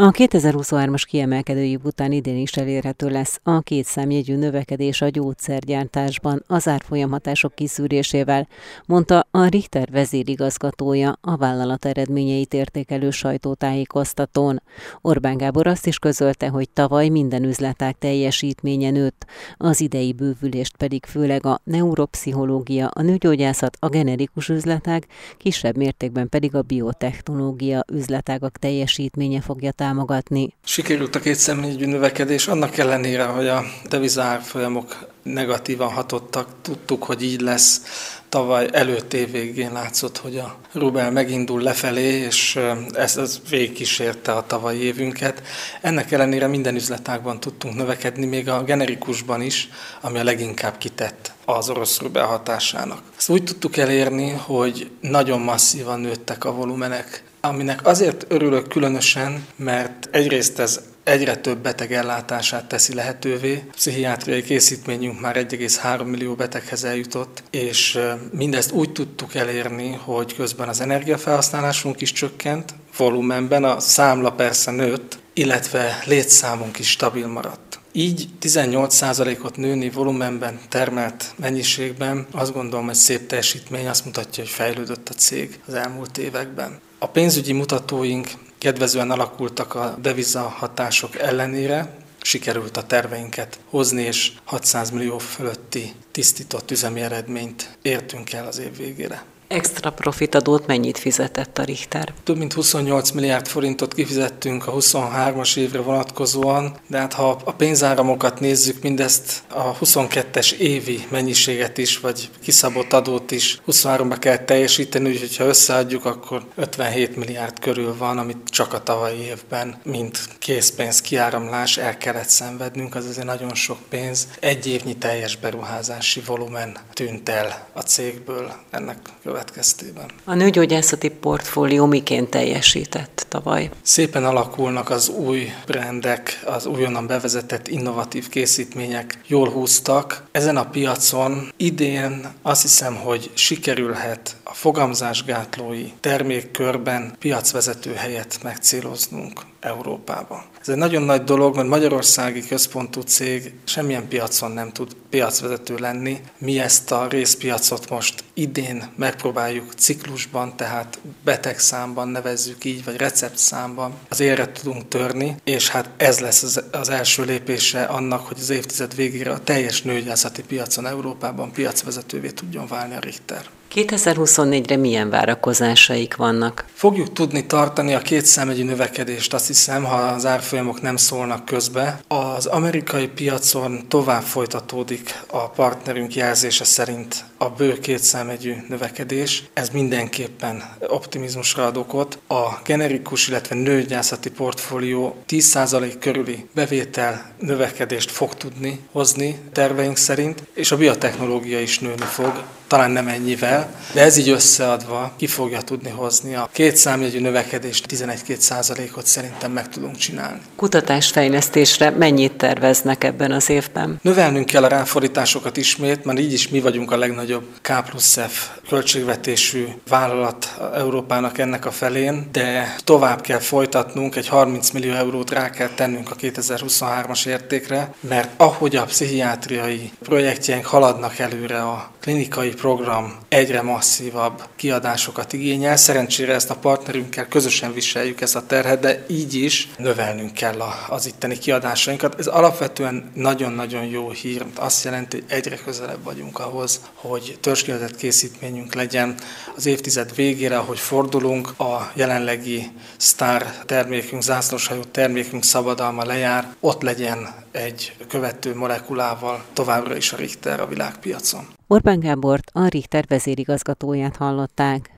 A 2023-as kiemelkedő év után idén is elérhető lesz a két számjegyű növekedés a gyógyszergyártásban az árfolyamhatások kiszűrésével, mondta a Richter vezérigazgatója a vállalat eredményeit értékelő sajtótájékoztatón. Orbán Gábor azt is közölte, hogy tavaly minden üzletág teljesítménye nőtt, az idei bővülést pedig főleg a neuropszichológia, a nőgyógyászat, a generikus üzletág, kisebb mértékben pedig a biotechnológia üzletágak teljesítménye fogja támogatni támogatni. Sikerült a két személyű növekedés, annak ellenére, hogy a devizárfolyamok negatívan hatottak, tudtuk, hogy így lesz. Tavaly előtt év végén látszott, hogy a rubel megindul lefelé, és ez, ez végigkísérte a tavalyi évünket. Ennek ellenére minden üzletágban tudtunk növekedni, még a generikusban is, ami a leginkább kitett az orosz rubel hatásának. Ezt úgy tudtuk elérni, hogy nagyon masszívan nőttek a volumenek aminek azért örülök különösen, mert egyrészt ez egyre több beteg ellátását teszi lehetővé. A pszichiátriai készítményünk már 1,3 millió beteghez eljutott, és mindezt úgy tudtuk elérni, hogy közben az energiafelhasználásunk is csökkent, volumenben a számla persze nőtt, illetve létszámunk is stabil maradt. Így 18%-ot nőni volumenben, termelt mennyiségben, azt gondolom, hogy szép teljesítmény, azt mutatja, hogy fejlődött a cég az elmúlt években. A pénzügyi mutatóink kedvezően alakultak a deviza hatások ellenére, sikerült a terveinket hozni, és 600 millió fölötti tisztított üzemi eredményt értünk el az év végére. Extra profitadót mennyit fizetett a Richter? Több mint 28 milliárd forintot kifizettünk a 23-as évre vonatkozóan, de hát ha a pénzáramokat nézzük, mindezt a 22-es évi mennyiséget is, vagy kiszabott adót is 23-ba kell teljesíteni, úgyhogy ha összeadjuk, akkor 57 milliárd körül van, amit csak a tavalyi évben, mint készpénz kiáramlás el kellett szenvednünk, az azért nagyon sok pénz. Egy évnyi teljes beruházási volumen tűnt el a cégből ennek következően következtében. A nőgyógyászati portfólió miként teljesített tavaly? Szépen alakulnak az új brendek, az újonnan bevezetett innovatív készítmények jól húztak. Ezen a piacon idén azt hiszem, hogy sikerülhet a fogamzásgátlói termékkörben piacvezető helyet megcéloznunk Európában. Ez egy nagyon nagy dolog, mert Magyarországi központú cég semmilyen piacon nem tud piacvezető lenni. Mi ezt a részpiacot most idén megpróbáljuk ciklusban, tehát betegszámban nevezzük így, vagy receptszámban az élre tudunk törni, és hát ez lesz az első lépése annak, hogy az évtized végére a teljes nőgyászati piacon Európában piacvezetővé tudjon válni a Richter. 2024-re milyen várakozásaik vannak? Fogjuk tudni tartani a két számegyű növekedést, azt hiszem, ha az árfolyamok nem szólnak közbe. Az amerikai piacon tovább folytatódik a partnerünk jelzése szerint a bő két számegyű növekedés. Ez mindenképpen optimizmusra ad okot. A generikus, illetve nőgyászati portfólió 10% körüli bevétel növekedést fog tudni hozni terveink szerint, és a biotechnológia is nőni fog talán nem ennyivel, de ez így összeadva ki fogja tudni hozni a két számjegyű növekedést, 11-2 százalékot szerintem meg tudunk csinálni. Kutatásfejlesztésre mennyit terveznek ebben az évben? Növelnünk kell a ráfordításokat ismét, mert így is mi vagyunk a legnagyobb K plusz F költségvetésű vállalat Európának ennek a felén, de tovább kell folytatnunk, egy 30 millió eurót rá kell tennünk a 2023-as értékre, mert ahogy a pszichiátriai projektjeink haladnak előre a klinikai program egyre masszívabb kiadásokat igényel. Szerencsére ezt a partnerünkkel közösen viseljük ezt a terhet, de így is növelnünk kell az itteni kiadásainkat. Ez alapvetően nagyon-nagyon jó hír. Azt jelenti, hogy egyre közelebb vagyunk ahhoz, hogy törzskérdett készítményünk legyen az évtized végére, ahogy fordulunk, a jelenlegi sztár termékünk, zászlóshajó termékünk szabadalma lejár, ott legyen egy követő molekulával továbbra is a Richter a világpiacon. Orbán Gábort, a Richter vezérigazgatóját hallották.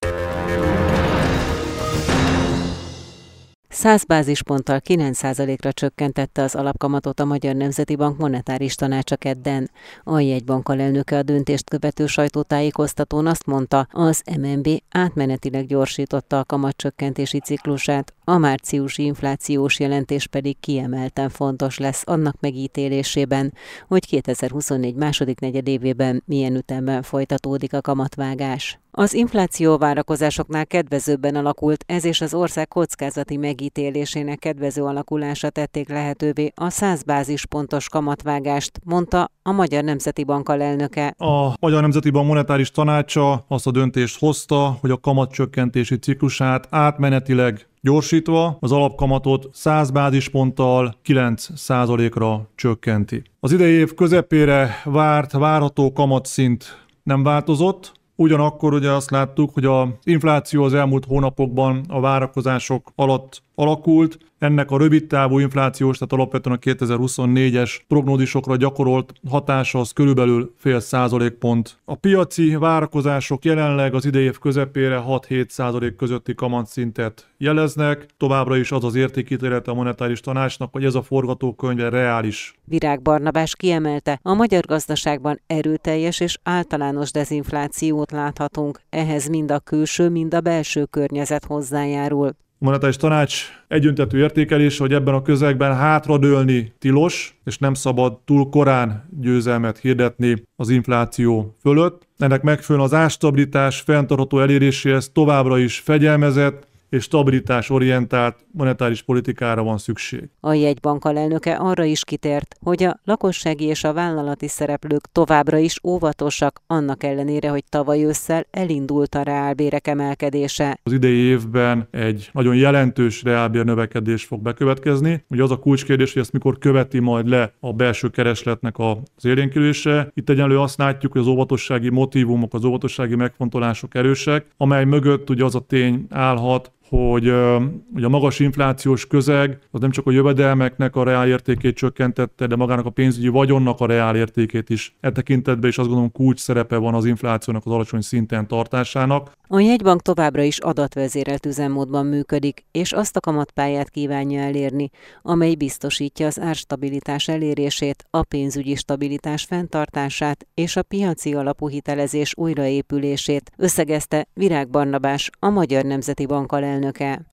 100 bázisponttal 9%-ra csökkentette az alapkamatot a Magyar Nemzeti Bank monetáris tanácsa kedden. A jegybank alelnöke a döntést követő sajtótájékoztatón azt mondta, az MNB átmenetileg gyorsította a kamatcsökkentési ciklusát a márciusi inflációs jelentés pedig kiemelten fontos lesz annak megítélésében, hogy 2024 második negyedévében milyen ütemben folytatódik a kamatvágás. Az infláció várakozásoknál kedvezőbben alakult, ez és az ország kockázati megítélésének kedvező alakulása tették lehetővé a 100 bázispontos kamatvágást, mondta a Magyar Nemzeti Bank alelnöke. A Magyar Nemzeti Bank monetáris tanácsa azt a döntést hozta, hogy a kamatcsökkentési ciklusát átmenetileg Gyorsítva az alapkamatot 100 bázisponttal 9% ra csökkenti. Az idei év közepére várt, várható kamatszint nem változott, Ugyanakkor ugye azt láttuk, hogy az infláció az elmúlt hónapokban a várakozások alatt alakult, ennek a rövidtávú inflációs, tehát alapvetően a 2024-es prognózisokra gyakorolt hatása az körülbelül fél százalékpont. A piaci várakozások jelenleg az idei év közepére 6-7 százalék közötti kamatszintet jeleznek. Továbbra is az az értékítélete a monetáris tanácsnak, hogy ez a forgatókönyve reális. Virág Barnabás kiemelte, a magyar gazdaságban erőteljes és általános dezinflációt láthatunk. Ehhez mind a külső, mind a belső környezet hozzájárul monetáris tanács egyöntetű értékelés, hogy ebben a közegben hátradőlni tilos, és nem szabad túl korán győzelmet hirdetni az infláció fölött. Ennek megfelelően az ástabilitás fenntartható eléréséhez továbbra is fegyelmezett, és stabilitás orientált monetáris politikára van szükség. A jegybank alelnöke arra is kitért, hogy a lakossági és a vállalati szereplők továbbra is óvatosak, annak ellenére, hogy tavaly ősszel elindult a reálbérek emelkedése. Az idei évben egy nagyon jelentős reálbér növekedés fog bekövetkezni. Ugye az a kulcskérdés, hogy ezt mikor követi majd le a belső keresletnek az élénkülése. Itt egyenlő azt látjuk, hogy az óvatossági motivumok, az óvatossági megfontolások erősek, amely mögött ugye az a tény állhat, hogy, hogy a magas inflációs közeg az nem csak a jövedelmeknek a reál értékét csökkentette, de magának a pénzügyi vagyonnak a reál értékét is. E tekintetben is azt gondolom kulcs szerepe van az inflációnak az alacsony szinten tartásának. A jegybank továbbra is adatvezérelt üzemmódban működik, és azt a kamatpályát kívánja elérni, amely biztosítja az árstabilitás elérését, a pénzügyi stabilitás fenntartását és a piaci alapú hitelezés újraépülését, összegezte Virág Barnabás, a Magyar Nemzeti Bank alelnöke.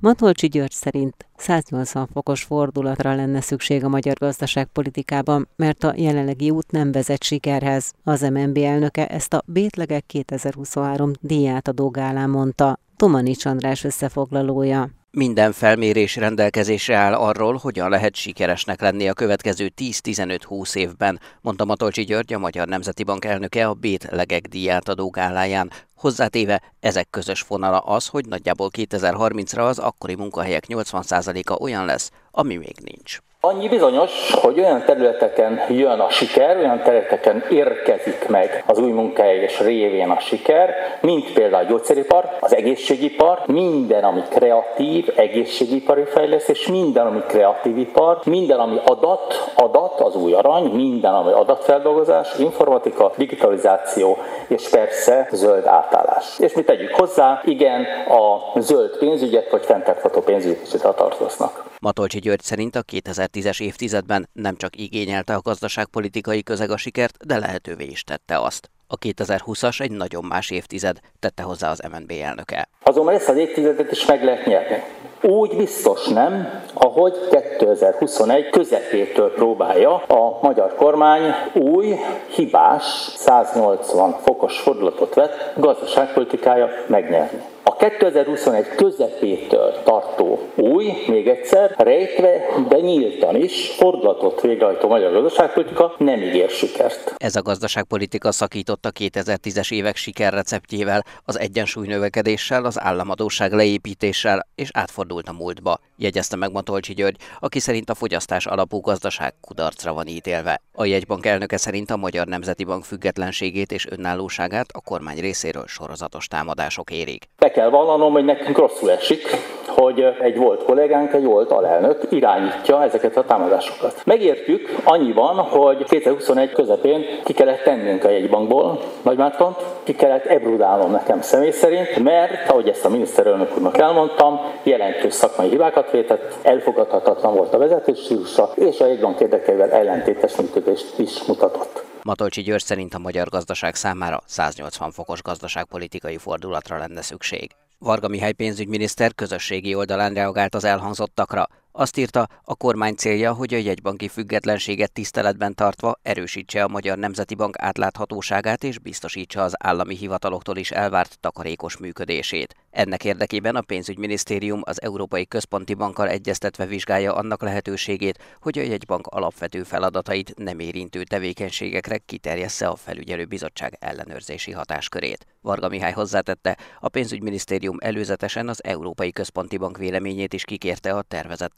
Matolcsi György szerint 180 fokos fordulatra lenne szükség a magyar gazdaságpolitikában, mert a jelenlegi út nem vezet sikerhez. Az MNB elnöke ezt a Bétlegek 2023 díjátadó gálán mondta. Tomanics András összefoglalója. Minden felmérés rendelkezésre áll arról, hogyan lehet sikeresnek lenni a következő 10-15-20 évben, mondta Matolcsi György, a Magyar Nemzeti Bank elnöke a Bét Legek díjátadó gáláján. Hozzátéve ezek közös fonala az, hogy nagyjából 2030-ra az akkori munkahelyek 80%-a olyan lesz, ami még nincs. Annyi bizonyos, hogy olyan területeken jön a siker, olyan területeken érkezik meg az új munkahely és révén a siker, mint például a gyógyszeripar, az egészségipar, minden, ami kreatív, egészségipari fejlesztés, minden, ami kreatív ipar, minden, ami adat, adat az új arany, minden, ami adatfeldolgozás, informatika, digitalizáció, és persze zöld átállás. És mi tegyük hozzá, igen, a zöld pénzügyek vagy fenntartható pénzügyek is tartoznak. Matolcsi György szerint a 2010-es évtizedben nem csak igényelte a gazdaságpolitikai közeg a sikert, de lehetővé is tette azt. A 2020-as egy nagyon más évtized, tette hozzá az MNB elnöke. Azonban ezt az évtizedet is meg lehet nyerni. Úgy biztos nem, ahogy 2021 közepétől próbálja a magyar kormány új, hibás, 180 fokos fordulatot vett gazdaságpolitikája megnyerni. A 2021 közepétől tartó új, még egyszer, rejtve, de nyíltan is fordulatot végrehajtó magyar gazdaságpolitika nem ígér sikert. Ez a gazdaságpolitika szakította 2010-es évek sikerreceptjével, az egyensúly növekedéssel, az államadóság leépítéssel és átfordult a múltba, jegyezte meg Matolcsi György, aki szerint a fogyasztás alapú gazdaság kudarcra van ítélve. A jegybank elnöke szerint a Magyar Nemzeti Bank függetlenségét és önállóságát a kormány részéről sorozatos támadások érik. Be kell vallanom, hogy nekünk rosszul esik, hogy egy volt kollégánk, egy volt alelnök irányítja ezeket a támadásokat. Megértjük annyiban, hogy 2021 közepén ki kellett tennünk a jegybankból Nagymártont, ki kellett ebrudálnom nekem személy szerint, mert, ahogy ezt a miniszterelnök úrnak elmondtam, jelentős szakmai hibákat vétett, elfogadhatatlan volt a vezetés stílusa, és a jegybank érdekeivel ellentétes működést is mutatott. Matolcsi György szerint a magyar gazdaság számára 180 fokos gazdaságpolitikai fordulatra lenne szükség. Varga Mihály pénzügyminiszter közösségi oldalán reagált az elhangzottakra. Azt írta, a kormány célja, hogy a jegybanki függetlenséget tiszteletben tartva erősítse a Magyar Nemzeti Bank átláthatóságát és biztosítsa az állami hivataloktól is elvárt takarékos működését. Ennek érdekében a pénzügyminisztérium az Európai Központi Bankkal egyeztetve vizsgálja annak lehetőségét, hogy a jegybank alapvető feladatait nem érintő tevékenységekre kiterjessze a felügyelőbizottság ellenőrzési hatáskörét. Varga Mihály hozzátette, a pénzügyminisztérium előzetesen az Európai Központi Bank véleményét is kikérte a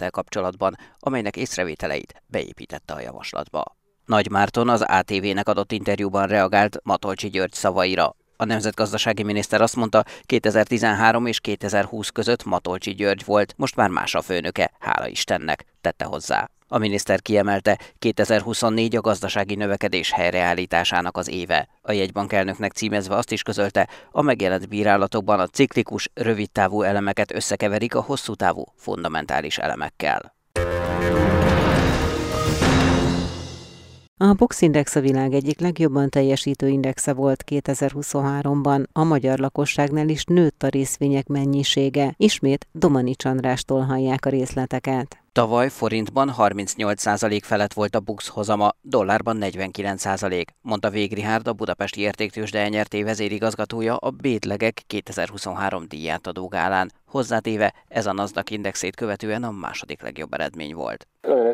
tervezettel kapcsolatban, amelynek észrevételeit beépítette a javaslatba. Nagy Márton az ATV-nek adott interjúban reagált Matolcsi György szavaira. A nemzetgazdasági miniszter azt mondta, 2013 és 2020 között Matolcsi György volt, most már más a főnöke, hála Istennek, tette hozzá. A miniszter kiemelte, 2024 a gazdasági növekedés helyreállításának az éve. A jegybank elnöknek címezve azt is közölte, a megjelent bírálatokban a ciklikus, rövidtávú elemeket összekeverik a hosszú távú, fundamentális elemekkel. A Box Index a világ egyik legjobban teljesítő indexe volt 2023-ban, a magyar lakosságnál is nőtt a részvények mennyisége. Ismét Domani Csandrástól hallják a részleteket. Tavaly forintban 38% felett volt a Bux hozama, dollárban 49%, mondta Végrihárd a Budapesti Értéktősde elnyerté vezérigazgatója a Bétlegek 2023 díját adó gálán. Hozzátéve, ez a NASDAQ indexét követően a második legjobb eredmény volt.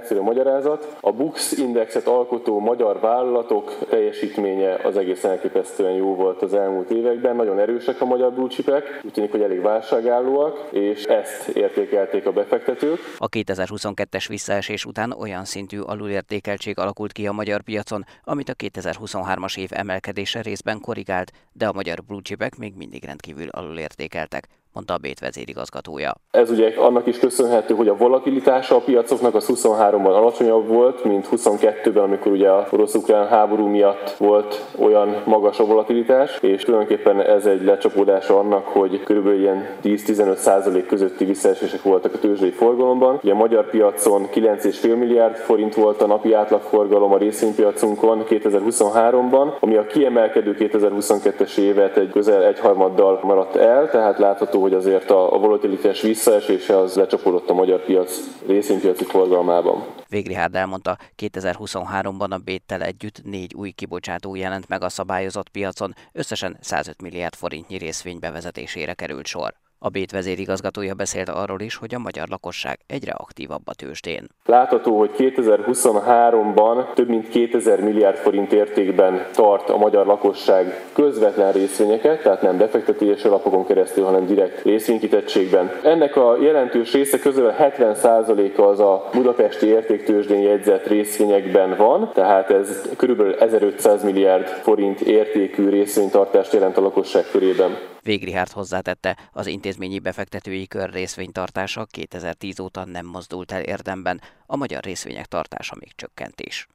Egyszerű magyarázat. A Bux indexet alkotó magyar vállalatok teljesítménye az egész elképesztően jó volt az elmúlt években. Nagyon erősek a magyar blue chipek, úgy tűnik, hogy elég válságállóak, és ezt értékelték a befektetők. A 2022-es visszaesés után olyan szintű alulértékeltség alakult ki a magyar piacon, amit a 2023-as év emelkedése részben korrigált, de a magyar blue chipek még mindig rendkívül alulértékeltek mondta a Bét vezérigazgatója. Ez ugye annak is köszönhető, hogy a volatilitása a piacoknak az 23-ban alacsonyabb volt, mint 22-ben, amikor ugye a orosz-ukrán háború miatt volt olyan magas a volatilitás, és tulajdonképpen ez egy lecsapódása annak, hogy körülbelül ilyen 10-15% közötti visszaesések voltak a tőzsdei forgalomban. Ugye a magyar piacon 9,5 milliárd forint volt a napi átlagforgalom a részvénypiacunkon 2023-ban, ami a kiemelkedő 2022-es évet egy közel egyharmaddal maradt el, tehát látható, hogy azért a, volatilitás visszaesése az lecsapódott a magyar piac részvénypiaci forgalmában. Végrihárd elmondta, 2023-ban a Béttel együtt négy új kibocsátó jelent meg a szabályozott piacon, összesen 105 milliárd forintnyi részvény bevezetésére került sor. A Bét vezérigazgatója beszélt arról is, hogy a magyar lakosság egyre aktívabb a tőzsdén. Látható, hogy 2023-ban több mint 2000 milliárd forint értékben tart a magyar lakosság közvetlen részvényeket, tehát nem befektetési alapokon keresztül, hanem direkt részvénykitettségben. Ennek a jelentős része közül 70%-a az a budapesti értéktőzsdén jegyzett részvényekben van, tehát ez kb. 1500 milliárd forint értékű részvénytartást jelent a lakosság körében. Végrihárd hozzátette, az intézményi befektetői kör részvénytartása 2010 óta nem mozdult el érdemben, a magyar részvények tartása még csökkent is.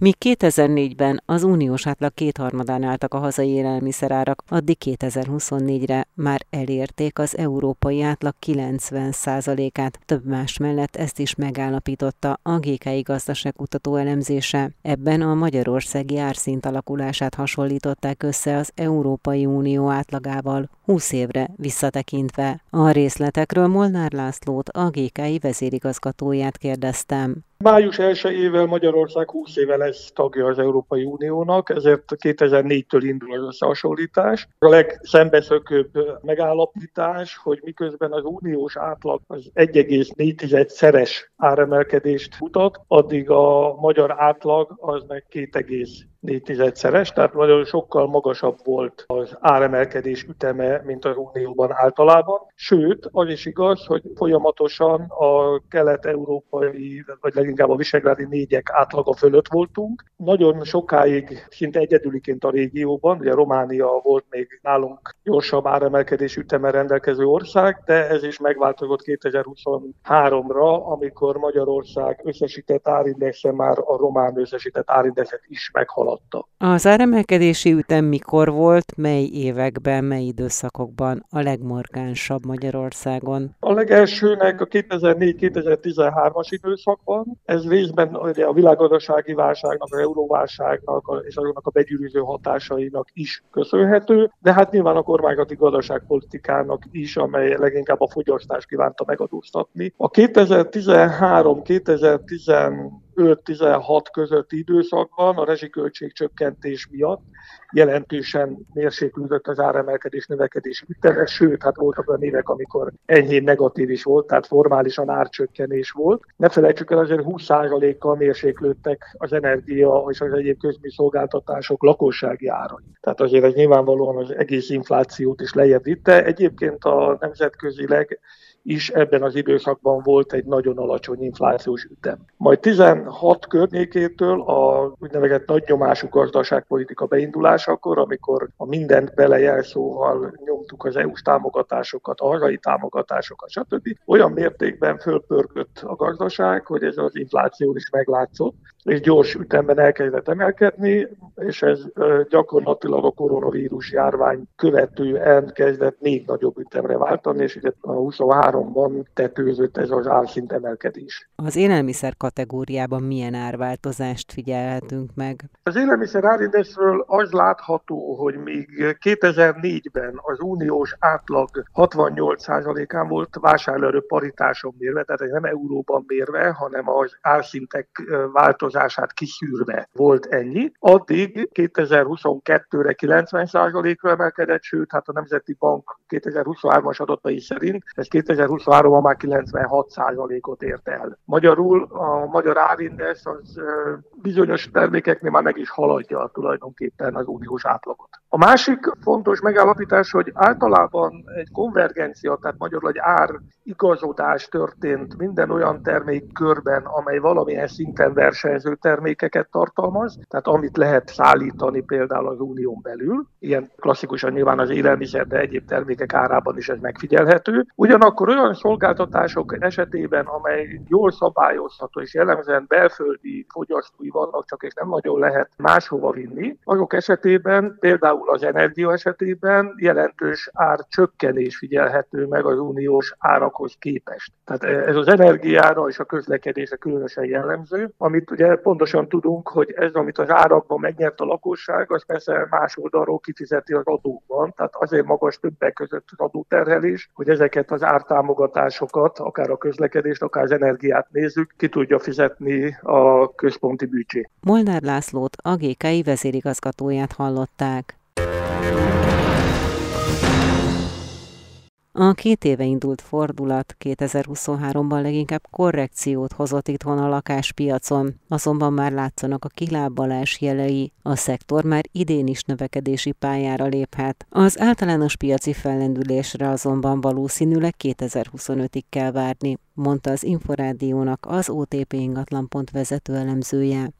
Míg 2004-ben az uniós átlag kétharmadán álltak a hazai élelmiszerárak, addig 2024-re már elérték az európai átlag 90%-át. Több más mellett ezt is megállapította a GKI gazdaságkutató elemzése. Ebben a magyarországi árszint alakulását hasonlították össze az Európai Unió átlagával 20 évre visszatekintve. A részletekről Molnár Lászlót, a GKI vezérigazgatóját kérdeztem. Május 1-ével Magyarország 20 éve lesz tagja az Európai Uniónak, ezért 2004-től indul az összehasonlítás. A legszembeszökőbb megállapítás, hogy miközben az uniós átlag az 1,4 szeres áremelkedést mutat, addig a magyar átlag az meg 2, négytizedszeres, tehát nagyon sokkal magasabb volt az áremelkedés üteme, mint az Unióban általában. Sőt, az is igaz, hogy folyamatosan a kelet-európai, vagy leginkább a visegrádi négyek átlaga fölött voltunk. Nagyon sokáig szinte egyedüliként a régióban, ugye Románia volt még nálunk gyorsabb áremelkedés üteme rendelkező ország, de ez is megváltozott 2023-ra, amikor Magyarország összesített árindexe már a román összesített árindexet is meghalad haladta. Az áremelkedési ütem mikor volt, mely években, mely időszakokban a legmarkánsabb Magyarországon? A legelsőnek a 2004-2013-as időszakban, Ez részben ugye a világgazdasági válságnak, az euróválságnak és azoknak a begyűrűző hatásainak is köszönhető, de hát nyilván a kormányzati gazdaságpolitikának is, amely leginkább a fogyasztást kívánta megadóztatni. A 2013-2010 5-16 közötti időszakban a rezsiköltség csökkentés miatt jelentősen mérséklődött az áremelkedés növekedés üteme, sőt, hát voltak olyan évek, amikor enyhén negatív is volt, tehát formálisan árcsökkenés volt. Ne felejtsük el, azért 20%-kal mérséklődtek az energia és az egyéb közmi szolgáltatások lakossági árai. Tehát azért ez nyilvánvalóan az egész inflációt is lejjebb vitte. Egyébként a nemzetközileg is ebben az időszakban volt egy nagyon alacsony inflációs ütem. Majd 16 környékétől a úgynevezett nagy nyomású gazdaságpolitika beindulásakor, amikor a mindent belejelszóval nyomtuk az EU-s támogatásokat, a hazai támogatásokat, stb. olyan mértékben fölpörgött a gazdaság, hogy ez az infláció is meglátszott, és gyors ütemben elkezdett emelkedni, és ez gyakorlatilag a koronavírus járvány követően kezdett még nagyobb ütemre váltani, és ugye a 23-ban tetőzött ez az árszint emelkedés. Az élelmiszer kategóriában milyen árváltozást figyelhetünk meg? Az élelmiszer árindexről az látható, hogy még 2004-ben az uniós átlag 68%-án volt vásárlóerő paritáson mérve, tehát nem euróban mérve, hanem az árszintek változásában változását kiszűrve volt ennyi. Addig 2022-re 90%-ra emelkedett, sőt, hát a Nemzeti Bank 2023-as adatai szerint ez 2023-ban már 96%-ot ért el. Magyarul a magyar árindex az bizonyos termékeknél már meg is haladja tulajdonképpen az uniós átlagot. A másik fontos megállapítás, hogy általában egy konvergencia, tehát magyarul egy ár igazodás történt minden olyan termékkörben, amely valamilyen szinten versenyző termékeket tartalmaz, tehát amit lehet szállítani például az unión belül, ilyen klasszikusan nyilván az élelmiszer, de egyéb termékek árában is ez megfigyelhető. Ugyanakkor olyan szolgáltatások esetében, amely jól szabályozható és jellemzően belföldi fogyasztói vannak, csak és nem nagyon lehet máshova vinni, azok esetében például az energia esetében jelentős árcsökkenés figyelhető meg az uniós árak árakhoz képest. Tehát ez az energiára és a közlekedésre különösen jellemző, amit ugye pontosan tudunk, hogy ez, amit az árakban megnyert a lakosság, az persze más oldalról kifizeti az adókban, tehát azért magas többek között az adóterhelés, hogy ezeket az ártámogatásokat, akár a közlekedést, akár az energiát nézzük, ki tudja fizetni a központi büdzsé. Molnár Lászlót, a GKI vezérigazgatóját hallották. A két éve indult fordulat 2023-ban leginkább korrekciót hozott itthon a lakáspiacon, azonban már látszanak a kilábalás jelei, a szektor már idén is növekedési pályára léphet. Az általános piaci fellendülésre azonban valószínűleg 2025-ig kell várni, mondta az Inforádiónak az OTP ingatlan.pont vezető elemzője.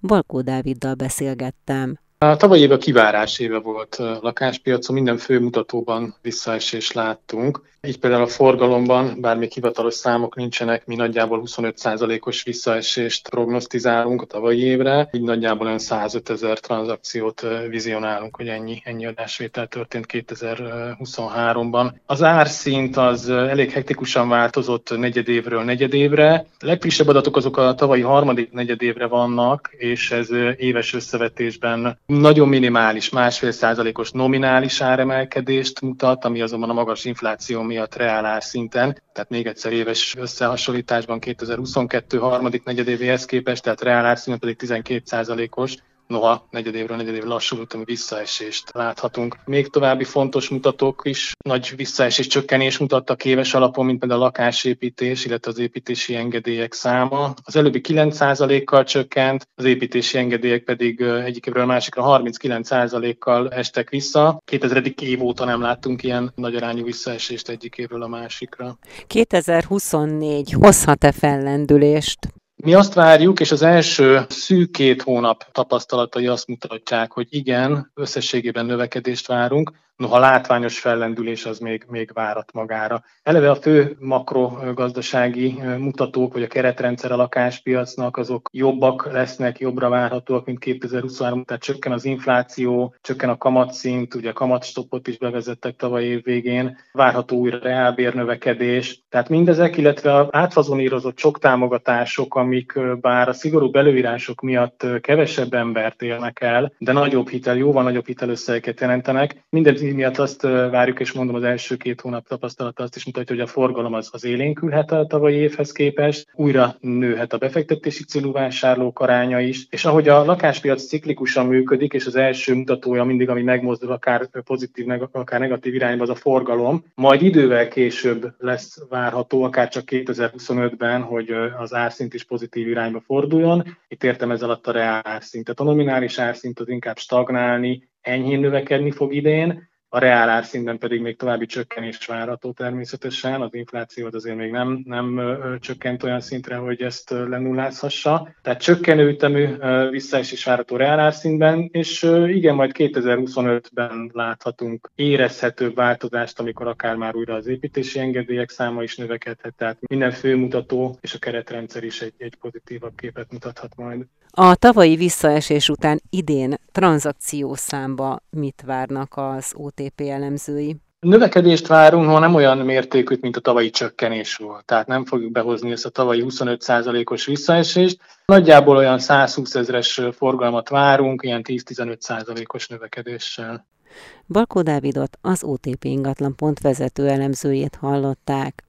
Balkó Dáviddal beszélgettem. A tavalyi éve kivárás éve volt a lakáspiacon, minden fő mutatóban visszaesést láttunk. Így például a forgalomban, bár még hivatalos számok nincsenek, mi nagyjából 25%-os visszaesést prognosztizálunk a tavalyi évre, így nagyjából olyan 105 ezer tranzakciót vizionálunk, hogy ennyi, ennyi adásvétel történt 2023-ban. Az árszint az elég hektikusan változott negyedévről negyedévre. A legfrissebb adatok azok a tavalyi harmadik negyedévre vannak, és ez éves összevetésben nagyon minimális, másfél százalékos nominális áremelkedést mutat, ami azonban a magas infláció miatt reálás szinten, tehát még egyszer éves összehasonlításban 2022 harmadik negyedévéhez képest, tehát reálás szinten pedig 12 százalékos, noha negyedévről negyedévre lassuló visszaesést láthatunk. Még további fontos mutatók is nagy visszaesés csökkenés mutattak éves alapon, mint például a lakásépítés, illetve az építési engedélyek száma. Az előbbi 9%-kal csökkent, az építési engedélyek pedig egyik évről a másikra 39%-kal estek vissza. 2000. év óta nem láttunk ilyen nagy arányú visszaesést egyik évről a másikra. 2024 hozhat-e fellendülést? Mi azt várjuk, és az első szűk két hónap tapasztalatai azt mutatják, hogy igen, összességében növekedést várunk, noha látványos fellendülés az még, még várat magára. Eleve a fő makrogazdasági mutatók, vagy a keretrendszer a lakáspiacnak, azok jobbak lesznek, jobbra várhatóak, mint 2023, tehát csökken az infláció, csökken a kamatszint, ugye kamatstopot is bevezettek tavaly év végén, várható újra reálbérnövekedés, tehát mindezek, illetve a átfazonírozott sok támogatások, amik bár a szigorú belőírások miatt kevesebb embert élnek el, de nagyobb hitel, jóval nagyobb hitelösszegeket jelentenek. Mindez miatt azt várjuk, és mondom, az első két hónap tapasztalata azt is mutatja, hogy a forgalom az, az élénkülhet a tavalyi évhez képest, újra nőhet a befektetési célú vásárlók aránya is, és ahogy a lakáspiac ciklikusan működik, és az első mutatója mindig, ami megmozdul akár pozitív, akár negatív irányba, az a forgalom, majd idővel később lesz várható, akár csak 2025-ben, hogy az árszint is pozitív irányba forduljon. Itt értem ez alatt a reál árszintet. A nominális árszint az inkább stagnálni, enyhén növekedni fog idén, a reál árszintben pedig még további csökkenés várható természetesen, az infláció azért még nem, nem csökkent olyan szintre, hogy ezt lenullázhassa. Tehát csökkenő ütemű visszaesés várható reál árszintben, és igen, majd 2025-ben láthatunk érezhető változást, amikor akár már újra az építési engedélyek száma is növekedhet, tehát minden főmutató és a keretrendszer is egy, egy pozitívabb képet mutathat majd. A tavalyi visszaesés után idén tranzakciószámba mit várnak az OTP elemzői? Növekedést várunk, ha nem olyan mértékűt, mint a tavalyi csökkenés volt. Tehát nem fogjuk behozni ezt a tavalyi 25%-os visszaesést. Nagyjából olyan 120 ezres forgalmat várunk, ilyen 10-15%-os növekedéssel. Balkó Dávidot, az OTP ingatlan pont vezető elemzőjét hallották.